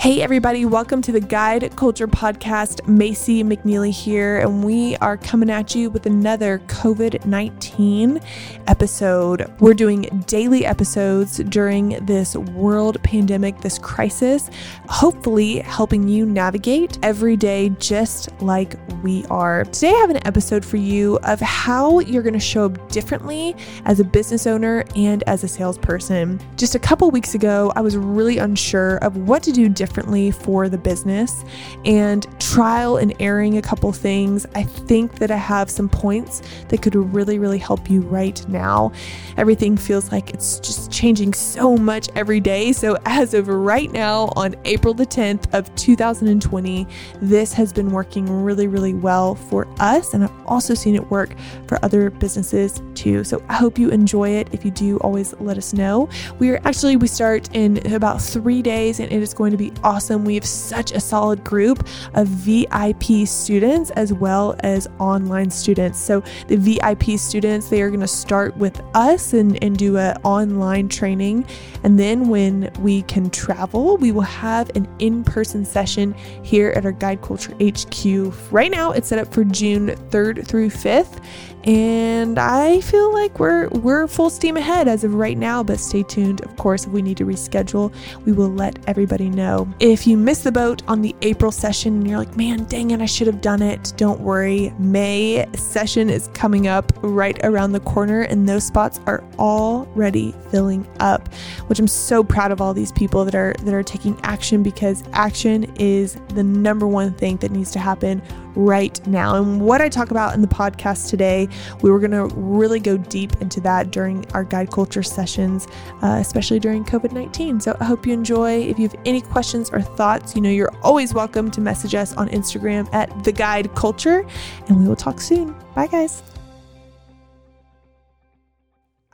Hey, everybody, welcome to the Guide Culture Podcast. Macy McNeely here, and we are coming at you with another COVID 19 episode. We're doing daily episodes during this world pandemic, this crisis, hopefully helping you navigate every day just like we are. Today, I have an episode for you of how you're going to show up differently as a business owner and as a salesperson. Just a couple weeks ago, I was really unsure of what to do differently differently for the business and trial and erring a couple things. I think that I have some points that could really, really help you right now. Everything feels like it's just changing so much every day. So, as of right now, on April the 10th of 2020, this has been working really, really well for us. And I've also seen it work for other businesses too. So, I hope you enjoy it. If you do, always let us know. We are actually, we start in about three days and it is going to be awesome. We have such a solid group of VIP students as well as online students. So the VIP students, they are going to start with us and, and do an online training. And then when we can travel, we will have an in-person session here at our Guide Culture HQ. Right now it's set up for June 3rd through 5th and I feel like we're we're full steam ahead as of right now, but stay tuned. Of course, if we need to reschedule, we will let everybody know. If you miss the boat on the April session and you're like, "Man, dang it, I should have done it." Don't worry. May session is coming up right around the corner and those spots are already filling up, which I'm so proud of all these people that are that are taking action because action is the number one thing that needs to happen right now. And what I talk about in the podcast today, we were going to really go deep into that during our guide culture sessions, uh, especially during COVID 19. So I hope you enjoy. If you have any questions or thoughts, you know, you're always welcome to message us on Instagram at the guide culture, and we will talk soon. Bye, guys.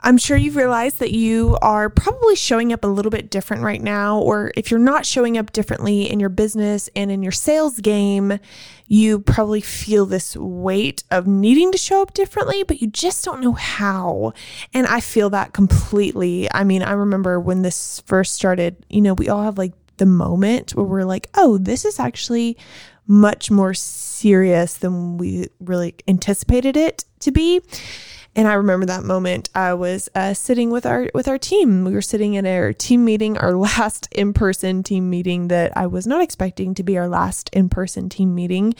I'm sure you've realized that you are probably showing up a little bit different right now, or if you're not showing up differently in your business and in your sales game, you probably feel this weight of needing to show up differently, but you just don't know how. And I feel that completely. I mean, I remember when this first started, you know, we all have like the moment where we're like, oh, this is actually much more serious than we really anticipated it to be. And I remember that moment. I was uh, sitting with our with our team. We were sitting in our team meeting, our last in person team meeting that I was not expecting to be our last in person team meeting.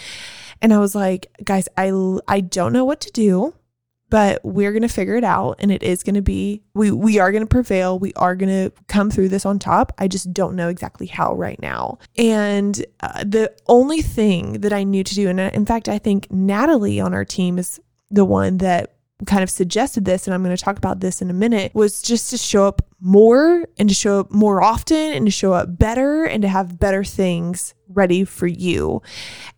And I was like, guys, I I don't know what to do, but we're gonna figure it out, and it is gonna be we we are gonna prevail. We are gonna come through this on top. I just don't know exactly how right now. And uh, the only thing that I knew to do, and uh, in fact, I think Natalie on our team is the one that kind of suggested this, and I'm going to talk about this in a minute, was just to show up more and to show up more often and to show up better and to have better things ready for you.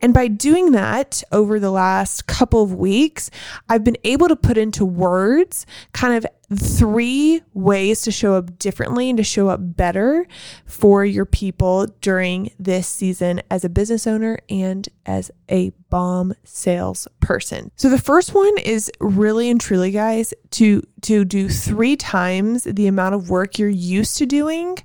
And by doing that over the last couple of weeks, I've been able to put into words kind of three ways to show up differently and to show up better for your people during this season as a business owner and as a bomb sales person. So the first one is really and truly guys to to do 3 times the amount of work you're used to doing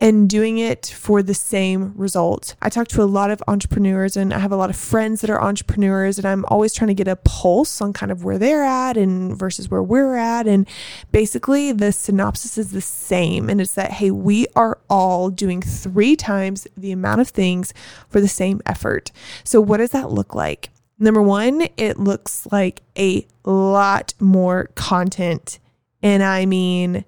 and doing it for the same result. I talk to a lot of entrepreneurs and I have a lot of friends that are entrepreneurs and I'm always trying to get a pulse on kind of where they're at and versus where we're at and basically the synopsis is the same and it's that hey, we are all doing 3 times the amount of things for the same effort. So what does that look like? Number 1, it looks like a lot more content and I mean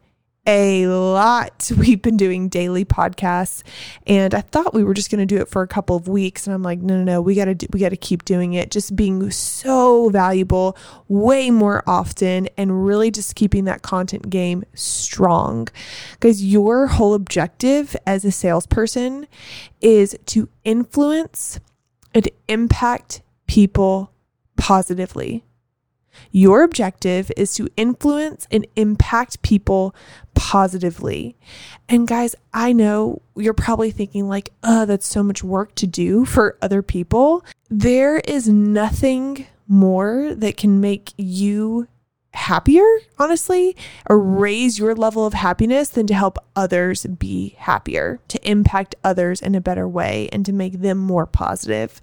a lot. We've been doing daily podcasts and I thought we were just going to do it for a couple of weeks and I'm like no no no, we got to we got to keep doing it. Just being so valuable way more often and really just keeping that content game strong. Cuz your whole objective as a salesperson is to influence and impact people positively. Your objective is to influence and impact people positively. And guys, I know you're probably thinking, like, oh, that's so much work to do for other people. There is nothing more that can make you happier, honestly, or raise your level of happiness than to help others be happier, to impact others in a better way, and to make them more positive.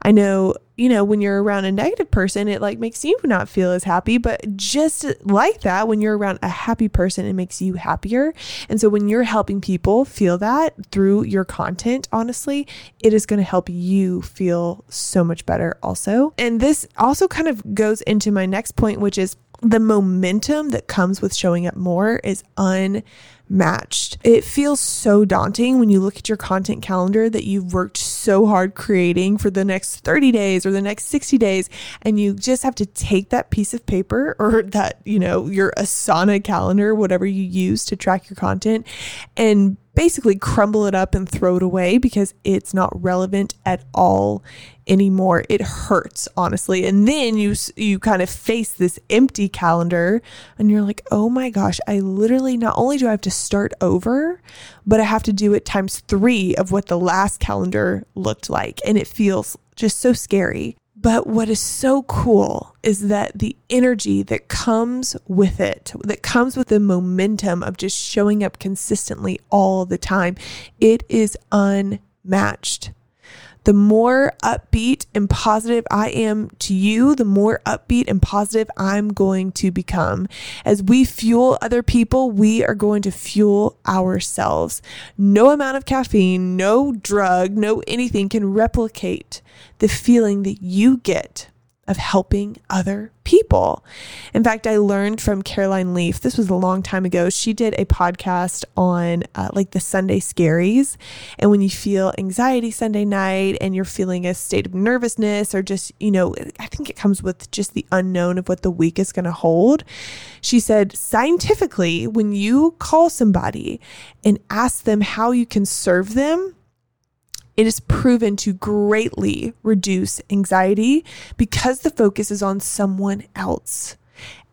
I know, you know, when you're around a negative person, it like makes you not feel as happy, but just like that, when you're around a happy person, it makes you happier. And so when you're helping people feel that through your content, honestly, it is going to help you feel so much better also. And this also kind of goes into my next point, which is the momentum that comes with showing up more is unmatched. It feels so daunting when you look at your content calendar that you've worked so hard creating for the next 30 days or the next 60 days and you just have to take that piece of paper or that, you know, your Asana calendar, whatever you use to track your content and basically crumble it up and throw it away because it's not relevant at all anymore. It hurts, honestly. And then you you kind of face this empty calendar and you're like, "Oh my gosh, I literally not only do I have to start over, but I have to do it times 3 of what the last calendar looked like." And it feels just so scary. But what is so cool is that the energy that comes with it, that comes with the momentum of just showing up consistently all the time, it is unmatched the more upbeat and positive I am to you, the more upbeat and positive I'm going to become. As we fuel other people, we are going to fuel ourselves. No amount of caffeine, no drug, no anything can replicate the feeling that you get of helping other people. In fact, I learned from Caroline Leaf, this was a long time ago. She did a podcast on uh, like the Sunday scaries. And when you feel anxiety Sunday night and you're feeling a state of nervousness or just, you know, I think it comes with just the unknown of what the week is going to hold. She said, scientifically, when you call somebody and ask them how you can serve them, it is proven to greatly reduce anxiety because the focus is on someone else.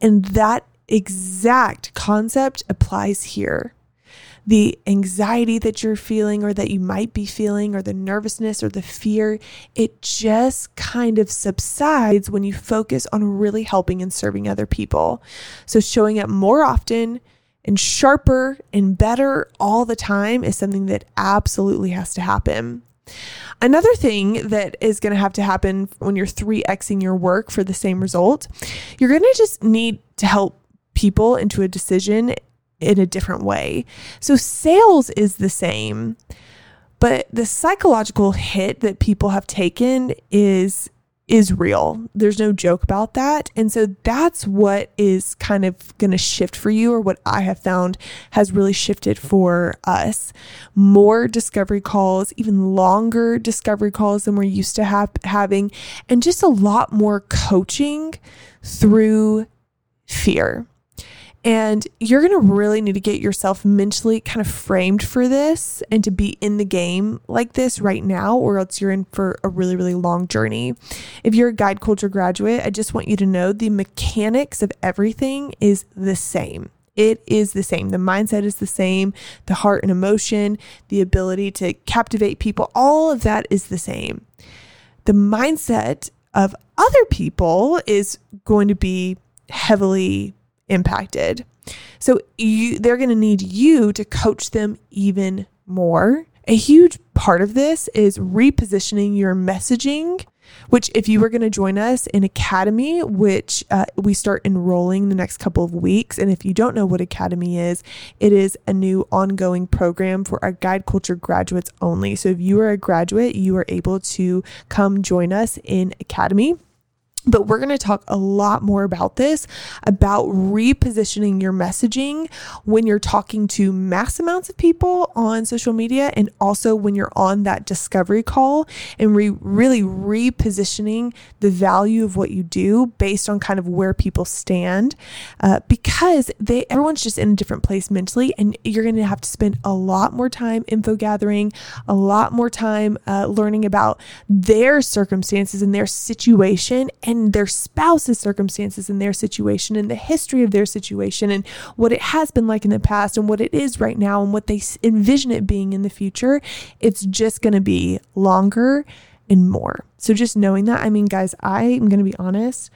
And that exact concept applies here. The anxiety that you're feeling, or that you might be feeling, or the nervousness or the fear, it just kind of subsides when you focus on really helping and serving other people. So, showing up more often, and sharper and better all the time is something that absolutely has to happen. Another thing that is going to have to happen when you're 3xing your work for the same result, you're going to just need to help people into a decision in a different way. So, sales is the same, but the psychological hit that people have taken is is real. There's no joke about that. And so that's what is kind of going to shift for you, or what I have found has really shifted for us. More discovery calls, even longer discovery calls than we're used to have, having, and just a lot more coaching through fear. And you're going to really need to get yourself mentally kind of framed for this and to be in the game like this right now, or else you're in for a really, really long journey. If you're a guide culture graduate, I just want you to know the mechanics of everything is the same. It is the same. The mindset is the same. The heart and emotion, the ability to captivate people, all of that is the same. The mindset of other people is going to be heavily impacted. So you they're going to need you to coach them even more. A huge part of this is repositioning your messaging, which, if you were going to join us in Academy, which uh, we start enrolling the next couple of weeks. And if you don't know what Academy is, it is a new ongoing program for our guide culture graduates only. So if you are a graduate, you are able to come join us in Academy. But we're going to talk a lot more about this about repositioning your messaging when you're talking to mass amounts of people on social media and also when you're on that discovery call and re- really repositioning the value of what you do based on kind of where people stand uh, because they everyone's just in a different place mentally and you're going to have to spend a lot more time info gathering, a lot more time uh, learning about their circumstances and their situation and and their spouse's circumstances and their situation and the history of their situation and what it has been like in the past and what it is right now and what they envision it being in the future, it's just going to be longer and more. So just knowing that, I mean, guys, I am going to be honest.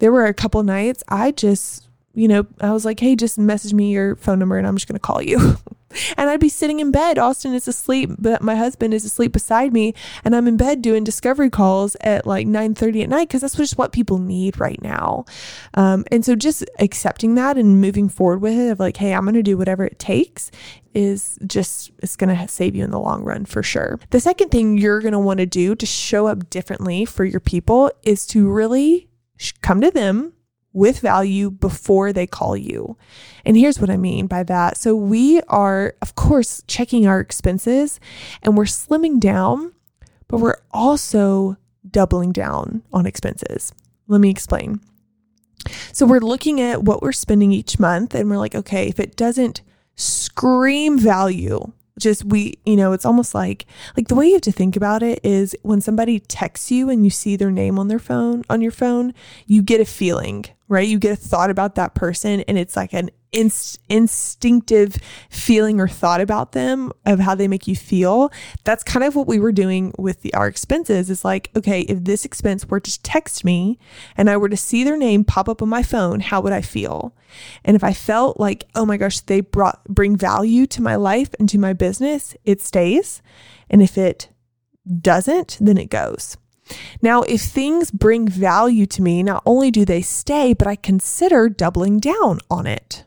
There were a couple nights I just you know, I was like, hey, just message me your phone number and I'm just going to call you. and I'd be sitting in bed. Austin is asleep, but my husband is asleep beside me, and I'm in bed doing discovery calls at like 9:30 at night because that's just what people need right now. Um, and so just accepting that and moving forward with it of like, hey, I'm going to do whatever it takes is just it's going to save you in the long run for sure. The second thing you're going to want to do to show up differently for your people is to really come to them with value before they call you. And here's what I mean by that. So we are, of course, checking our expenses and we're slimming down, but we're also doubling down on expenses. Let me explain. So we're looking at what we're spending each month and we're like, okay, if it doesn't scream value, just we you know it's almost like like the way you have to think about it is when somebody texts you and you see their name on their phone on your phone you get a feeling right you get a thought about that person and it's like an inst- instinctive feeling or thought about them of how they make you feel. That's kind of what we were doing with the, our expenses. It's like, okay, if this expense were to text me and I were to see their name pop up on my phone, how would I feel? And if I felt like, oh my gosh, they brought bring value to my life and to my business, it stays. And if it doesn't, then it goes. Now, if things bring value to me, not only do they stay, but I consider doubling down on it.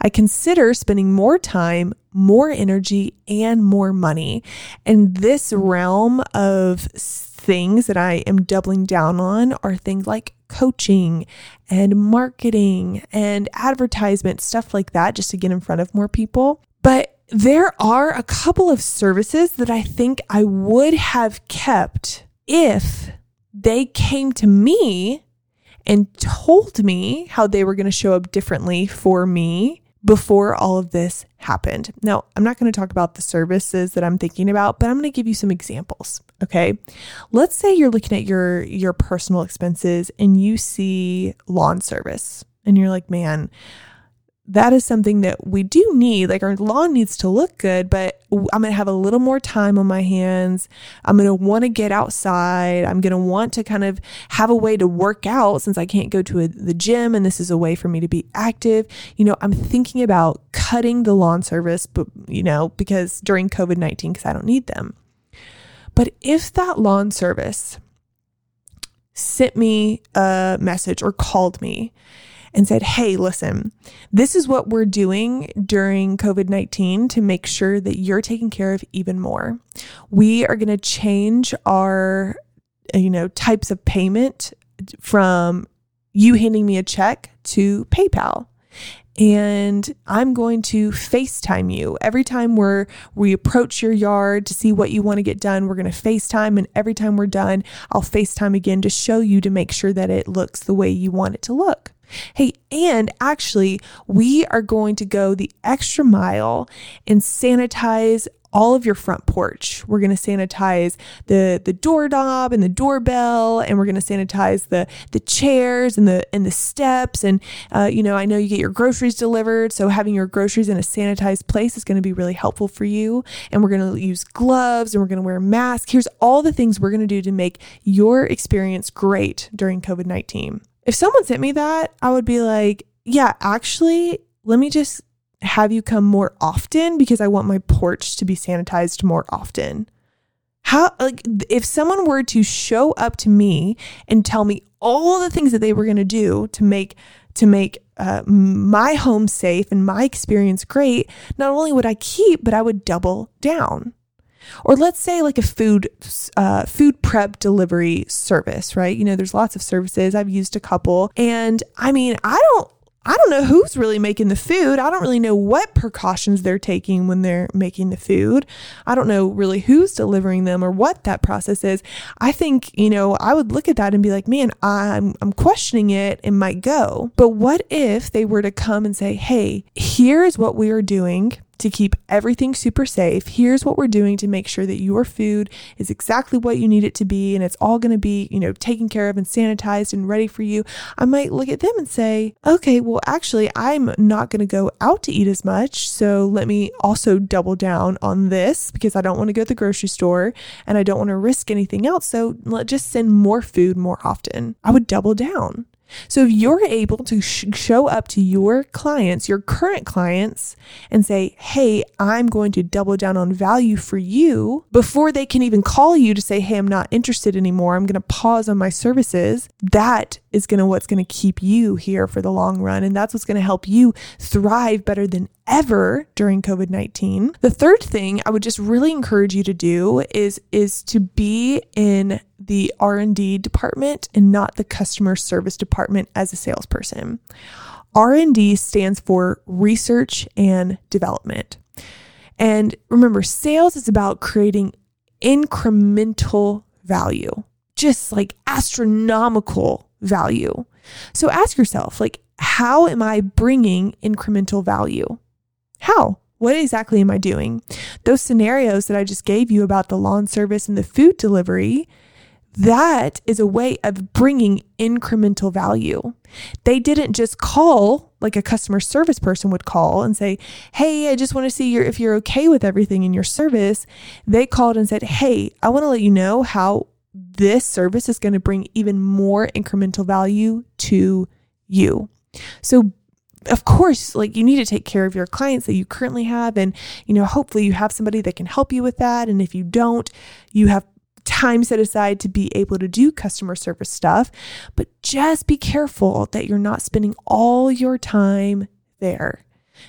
I consider spending more time, more energy, and more money. And this realm of things that I am doubling down on are things like coaching and marketing and advertisement, stuff like that, just to get in front of more people. But there are a couple of services that I think I would have kept if they came to me and told me how they were going to show up differently for me before all of this happened. Now, I'm not going to talk about the services that I'm thinking about, but I'm going to give you some examples, okay? Let's say you're looking at your your personal expenses and you see lawn service and you're like, "Man, that is something that we do need. Like our lawn needs to look good, but I'm going to have a little more time on my hands. I'm going to want to get outside. I'm going to want to kind of have a way to work out since I can't go to a, the gym and this is a way for me to be active. You know, I'm thinking about cutting the lawn service, but you know, because during COVID 19, because I don't need them. But if that lawn service sent me a message or called me and said, Hey, listen, this is what we're doing during COVID 19 to make sure that you're taken care of even more. We are going to change our, you know, types of payment from you handing me a check to PayPal and I'm going to FaceTime you. Every time we're we approach your yard to see what you want to get done, we're going to FaceTime and every time we're done, I'll FaceTime again to show you to make sure that it looks the way you want it to look. Hey, and actually, we are going to go the extra mile and sanitize all of your front porch. We're going to sanitize the the doorknob and the doorbell, and we're going to sanitize the the chairs and the and the steps. And uh, you know, I know you get your groceries delivered, so having your groceries in a sanitized place is going to be really helpful for you. And we're going to use gloves and we're going to wear a mask. Here's all the things we're going to do to make your experience great during COVID nineteen. If someone sent me that, I would be like, yeah, actually, let me just have you come more often because I want my porch to be sanitized more often. How, like, if someone were to show up to me and tell me all the things that they were going to do to make, to make uh, my home safe and my experience great, not only would I keep, but I would double down. Or let's say like a food uh, food prep delivery service, right? You know, there's lots of services. I've used a couple, and I mean, I don't I don't know who's really making the food. I don't really know what precautions they're taking when they're making the food. I don't know really who's delivering them or what that process is. I think, you know, I would look at that and be like, man, I'm, I'm questioning it and might go. But what if they were to come and say, hey, here's what we are doing to keep everything super safe. Here's what we're doing to make sure that your food is exactly what you need it to be and it's all going to be, you know, taken care of and sanitized and ready for you. I might look at them and say, okay, well, actually, I'm not going to go out to eat as much. So let me also double down on this because I don't want to go to the grocery store and I don't want to risk anything else. So let just send more food more often. I would double down. So if you're able to sh- show up to your clients, your current clients, and say, Hey, I'm going to double down on value for you before they can even call you to say, Hey, I'm not interested anymore. I'm going to pause on my services. That is going to what's going to keep you here for the long run. And that's what's going to help you thrive better than ever during COVID-19. The third thing I would just really encourage you to do is is to be in the R&D department and not the customer service department as a salesperson. R&D stands for research and development. And remember, sales is about creating incremental value, just like astronomical value. So ask yourself, like, how am I bringing incremental value? How? What exactly am I doing? Those scenarios that I just gave you about the lawn service and the food delivery, that is a way of bringing incremental value. They didn't just call like a customer service person would call and say, "Hey, I just want to see your if you're okay with everything in your service." They called and said, "Hey, I want to let you know how this service is going to bring even more incremental value to you." So of course, like you need to take care of your clients that you currently have. And, you know, hopefully you have somebody that can help you with that. And if you don't, you have time set aside to be able to do customer service stuff. But just be careful that you're not spending all your time there.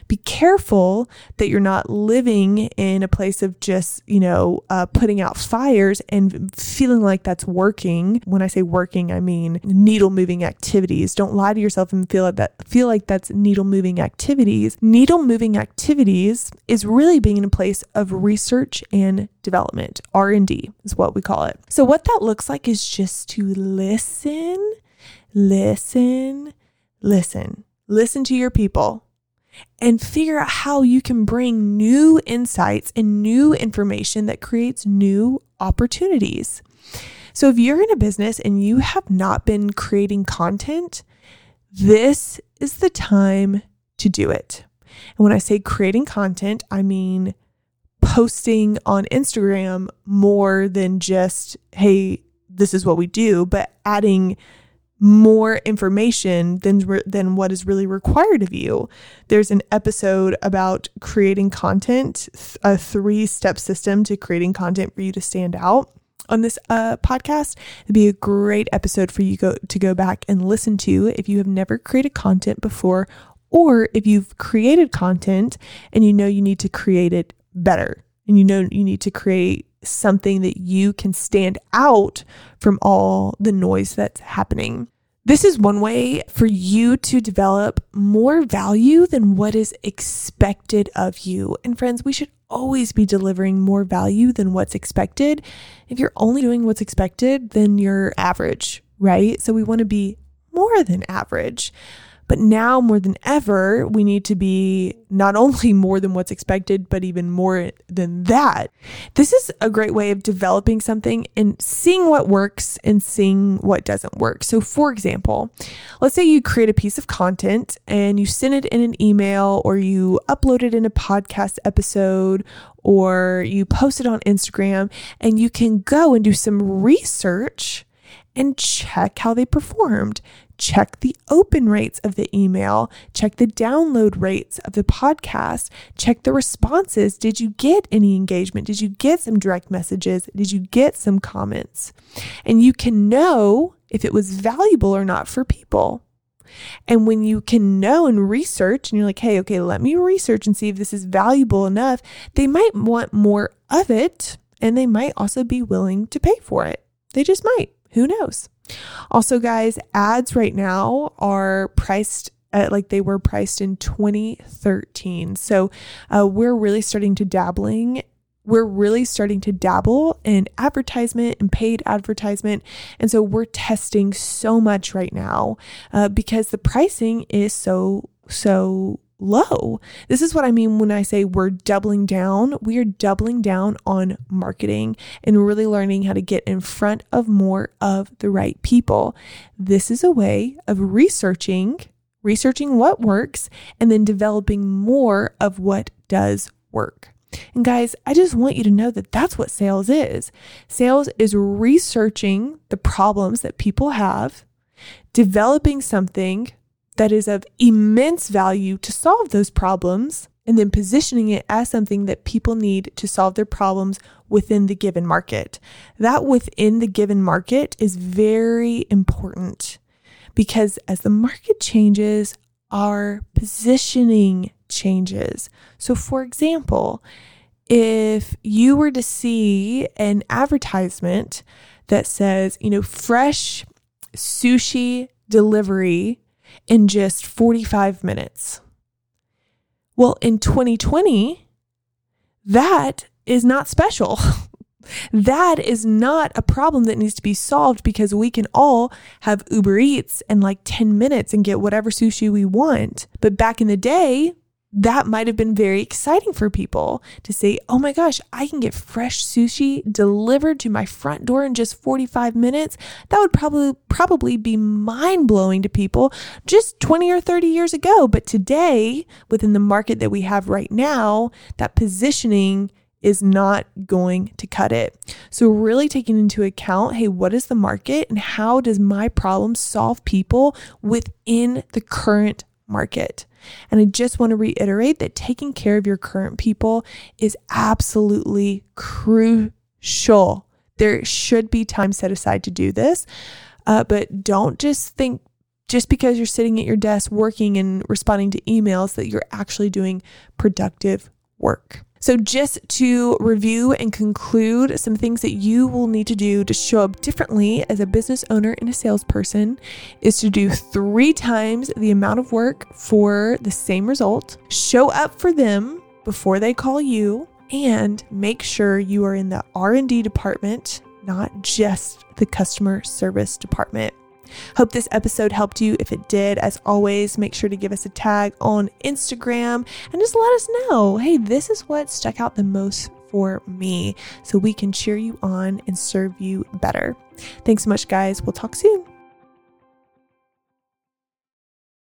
Be careful that you're not living in a place of just, you know, uh, putting out fires and feeling like that's working. When I say working, I mean needle moving activities. Don't lie to yourself and feel like that feel like that's needle moving activities. Needle moving activities is really being in a place of research and development. R&D is what we call it. So what that looks like is just to listen, listen, listen. Listen to your people and figure out how you can bring new insights and new information that creates new opportunities. So, if you're in a business and you have not been creating content, this is the time to do it. And when I say creating content, I mean posting on Instagram more than just, hey, this is what we do, but adding more information than than what is really required of you. There's an episode about creating content, a three-step system to creating content for you to stand out on this uh, podcast. It'd be a great episode for you go to go back and listen to if you have never created content before or if you've created content and you know you need to create it better and you know you need to create something that you can stand out from all the noise that's happening. This is one way for you to develop more value than what is expected of you. And friends, we should always be delivering more value than what's expected. If you're only doing what's expected, then you're average, right? So we want to be more than average. But now more than ever, we need to be not only more than what's expected, but even more than that. This is a great way of developing something and seeing what works and seeing what doesn't work. So, for example, let's say you create a piece of content and you send it in an email or you upload it in a podcast episode or you post it on Instagram and you can go and do some research and check how they performed check the open rates of the email, check the download rates of the podcast, check the responses. Did you get any engagement? Did you get some direct messages? Did you get some comments? And you can know if it was valuable or not for people. And when you can know and research, and you're like, hey, okay, let me research and see if this is valuable enough, they might want more of it and they might also be willing to pay for it. They just might. Who knows? Also, guys, ads right now are priced at like they were priced in 2013. So uh, we're really starting to dabbling. We're really starting to dabble in advertisement and paid advertisement. And so we're testing so much right now uh, because the pricing is so, so low. This is what I mean when I say we're doubling down. We are doubling down on marketing and really learning how to get in front of more of the right people. This is a way of researching, researching what works and then developing more of what does work. And guys, I just want you to know that that's what sales is. Sales is researching the problems that people have developing something that is of immense value to solve those problems, and then positioning it as something that people need to solve their problems within the given market. That within the given market is very important because as the market changes, our positioning changes. So, for example, if you were to see an advertisement that says, you know, fresh sushi delivery in just 45 minutes. Well, in 2020, that is not special. that is not a problem that needs to be solved because we can all have Uber Eats in like 10 minutes and get whatever sushi we want. But back in the day, that might have been very exciting for people to say, oh my gosh, I can get fresh sushi delivered to my front door in just 45 minutes. That would probably probably be mind blowing to people just 20 or 30 years ago. But today, within the market that we have right now, that positioning is not going to cut it. So, really taking into account hey, what is the market and how does my problem solve people within the current market? And I just want to reiterate that taking care of your current people is absolutely crucial. There should be time set aside to do this, uh, but don't just think just because you're sitting at your desk working and responding to emails that you're actually doing productive work. So, just to review and conclude some things that you will need to do to show up differently as a business owner and a salesperson is to do three times the amount of work for the same result, show up for them before they call you, and make sure you are in the R&D department, not just the customer service department. Hope this episode helped you. If it did, as always, make sure to give us a tag on Instagram and just let us know hey, this is what stuck out the most for me so we can cheer you on and serve you better. Thanks so much, guys. We'll talk soon.